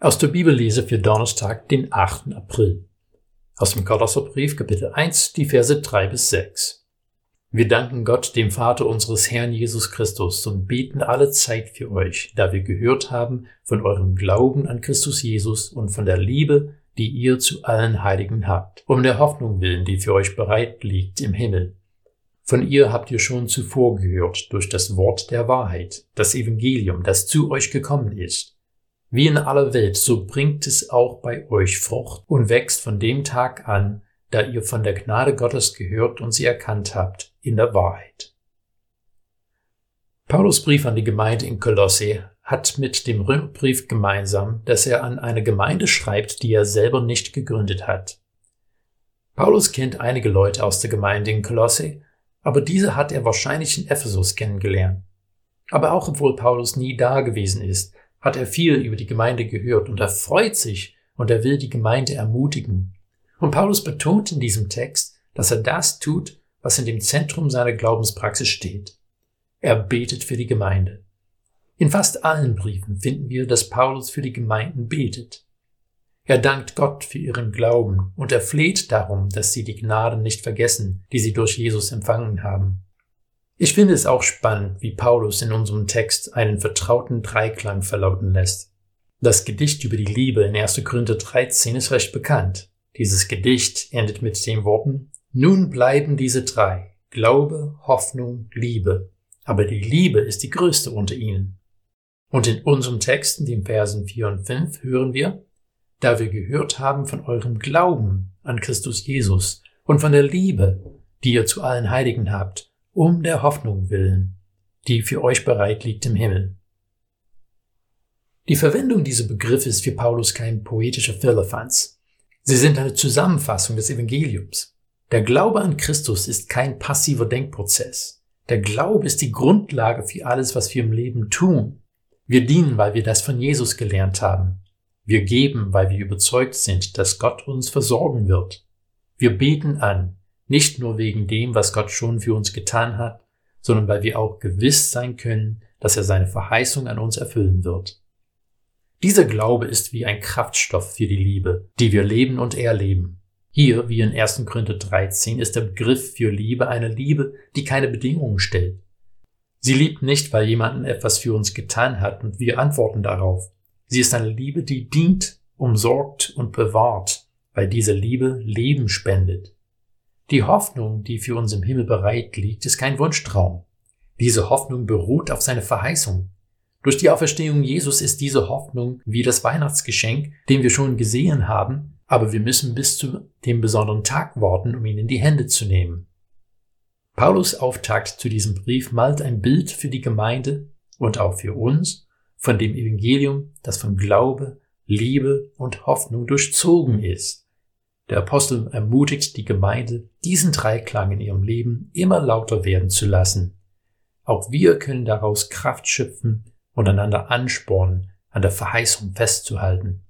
Aus der Bibellese für Donnerstag, den 8. April. Aus dem Kolosserbrief, Kapitel 1, die Verse 3 bis 6. Wir danken Gott, dem Vater unseres Herrn Jesus Christus, und beten alle Zeit für euch, da wir gehört haben von eurem Glauben an Christus Jesus und von der Liebe, die ihr zu allen Heiligen habt, um der Hoffnung willen, die für euch bereit liegt im Himmel. Von ihr habt ihr schon zuvor gehört durch das Wort der Wahrheit, das Evangelium, das zu euch gekommen ist wie in aller Welt, so bringt es auch bei euch Frucht und wächst von dem Tag an, da ihr von der Gnade Gottes gehört und sie erkannt habt in der Wahrheit. Paulus Brief an die Gemeinde in Kolosse hat mit dem Römerbrief gemeinsam, dass er an eine Gemeinde schreibt, die er selber nicht gegründet hat. Paulus kennt einige Leute aus der Gemeinde in Kolosse, aber diese hat er wahrscheinlich in Ephesus kennengelernt. Aber auch obwohl Paulus nie da gewesen ist, hat er viel über die Gemeinde gehört und er freut sich und er will die Gemeinde ermutigen. Und Paulus betont in diesem Text, dass er das tut, was in dem Zentrum seiner Glaubenspraxis steht. Er betet für die Gemeinde. In fast allen Briefen finden wir, dass Paulus für die Gemeinden betet. Er dankt Gott für ihren Glauben und er fleht darum, dass sie die Gnaden nicht vergessen, die sie durch Jesus empfangen haben. Ich finde es auch spannend, wie Paulus in unserem Text einen vertrauten Dreiklang verlauten lässt. Das Gedicht über die Liebe in 1. Korinther 13 ist recht bekannt. Dieses Gedicht endet mit den Worten, nun bleiben diese drei, Glaube, Hoffnung, Liebe, aber die Liebe ist die größte unter ihnen. Und in unserem Text, in den Versen 4 und 5, hören wir, da wir gehört haben von eurem Glauben an Christus Jesus und von der Liebe, die ihr zu allen Heiligen habt, um der Hoffnung willen, die für euch bereit liegt im Himmel. Die Verwendung dieser Begriffe ist für Paulus kein poetischer Firlefanz. Sie sind eine Zusammenfassung des Evangeliums. Der Glaube an Christus ist kein passiver Denkprozess. Der Glaube ist die Grundlage für alles, was wir im Leben tun. Wir dienen, weil wir das von Jesus gelernt haben. Wir geben, weil wir überzeugt sind, dass Gott uns versorgen wird. Wir beten an, nicht nur wegen dem, was Gott schon für uns getan hat, sondern weil wir auch gewiss sein können, dass er seine Verheißung an uns erfüllen wird. Dieser Glaube ist wie ein Kraftstoff für die Liebe, die wir leben und erleben. Hier, wie in 1. Korinther 13, ist der Begriff für Liebe eine Liebe, die keine Bedingungen stellt. Sie liebt nicht, weil jemanden etwas für uns getan hat und wir antworten darauf. Sie ist eine Liebe, die dient, umsorgt und bewahrt, weil diese Liebe Leben spendet. Die Hoffnung, die für uns im Himmel bereit liegt, ist kein Wunschtraum. Diese Hoffnung beruht auf seine Verheißung. Durch die Auferstehung Jesus ist diese Hoffnung wie das Weihnachtsgeschenk, den wir schon gesehen haben, aber wir müssen bis zu dem besonderen Tag warten, um ihn in die Hände zu nehmen. Paulus Auftakt zu diesem Brief malt ein Bild für die Gemeinde und auch für uns von dem Evangelium, das von Glaube, Liebe und Hoffnung durchzogen ist. Der Apostel ermutigt die Gemeinde, diesen Dreiklang in ihrem Leben immer lauter werden zu lassen. Auch wir können daraus Kraft schöpfen und einander anspornen, an der Verheißung festzuhalten.